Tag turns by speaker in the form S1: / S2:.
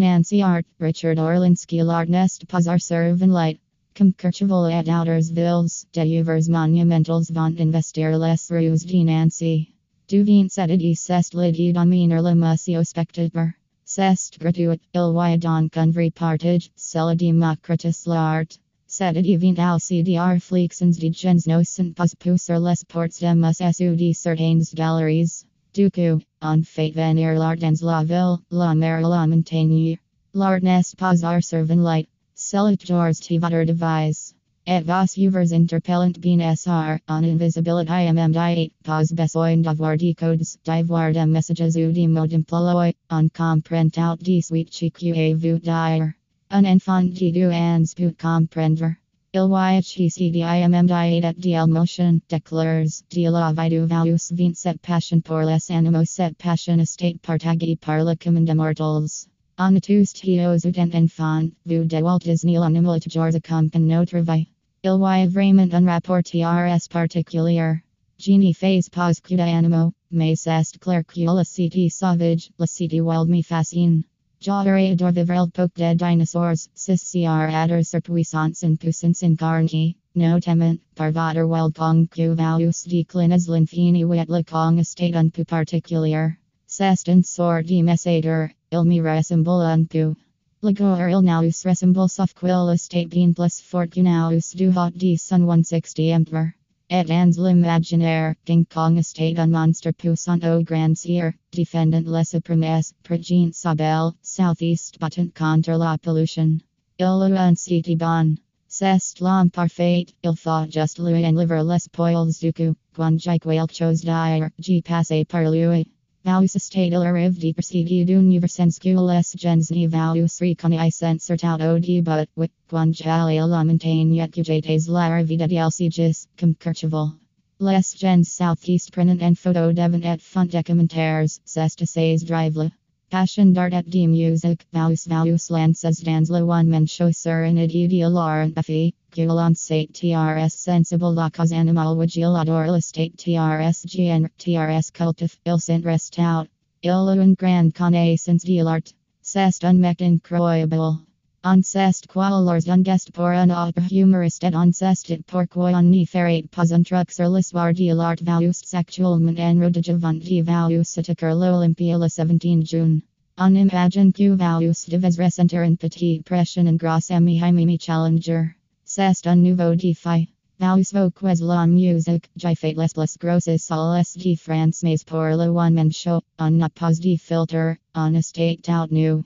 S1: Nancy Art, Richard Orlinski Lartnest Pazar Servan Light. Comkercheval Outers Villes, Deuvers Monumentals von Investierles Ruse de Nancy. Du vient sedidi sest lidi dominer la musio spectator. Sest gratuit, il y don convri partage, cela democratis l'art. Sedidi vient al CDR flixens de gens nocent pos pusser les ports demus sud certains galleries. Ducu, on fait venir l'ardens la ville, la mer la montagne. L'art nest pas ar servant light. Celit jors tivater devise. Et vos uvers interpellant bin sr, on invisibility mm diet, pos besoin d'avoir de codes, d'avoir de messages ou de modem ploi, on comprend out suite chique vu dire. Un enfant de deux ans peut comprendre. Il YHECDIMM diet et DL motion, declares, de la vidu valus vint set passion pour les animaux set passion estate partagi par la commande mortals. On tous tios utent enfant, vu de Walt Disney l'animal toujours accompagne notre vie. Il y vraiment un rapport TRS particulier. Genie phase pause cuda animo, mais est clair que la city sauvage, la city wild me fascine. J'aurais adore vivre poke de dinosaurs, cis cr adder sur puissance en puissance incarnée, notamment, par votre wild kong que valus declines l'infini wet la kong estate un peu particulier. C'est un sort de messager, il me ressemble un peu. Lagor il naus ressemble sauf quil estate bien plus fortunaus du hot de sun 160 empire. Et ans l'imaginaire, King Kong estate un monstre puissant au grand sire, defendant les promesses, progent sabel, southeast button contre la pollution. Il a un city bon. C'est l'homme parfait, il faut juste lui en livre les poils du coup, quand j'ai chose dire, j'ai passé par lui. Valus estate il arrive de perseguir d'universenscules gens ni valus reconnaissance certaut au debut, with quan jali la montagne cujates la vida de alcigis, comkercheval. Les gens southeast prenant en photo devant et font documentaires, c'est ses drive. Passion d'art et de musique, valus valus lances dans le one man show sur une idée Laurent Baffie, Gulan state TRS sensible la cause animal wajil adore la state TRS GN TRS cultif il rest out. Il un grand connaissance de l'art. C'est un mec incroyable. On cest qualors un guest pour un autre humoriste et on cest it pourquoi on n'y ferait pas un truc sur l'histoire de l'art valus sexuellement en redegevant de valus attaquer l'Olympia le 17 juin. On imagine que valus devez ressentir un petit pression en gros ami mi challenger. C'est un nouveau défi. Valus vos la musique, fait les plus grosses soles de France mais pour le one man show, on n'a pas de filter, on estate out new.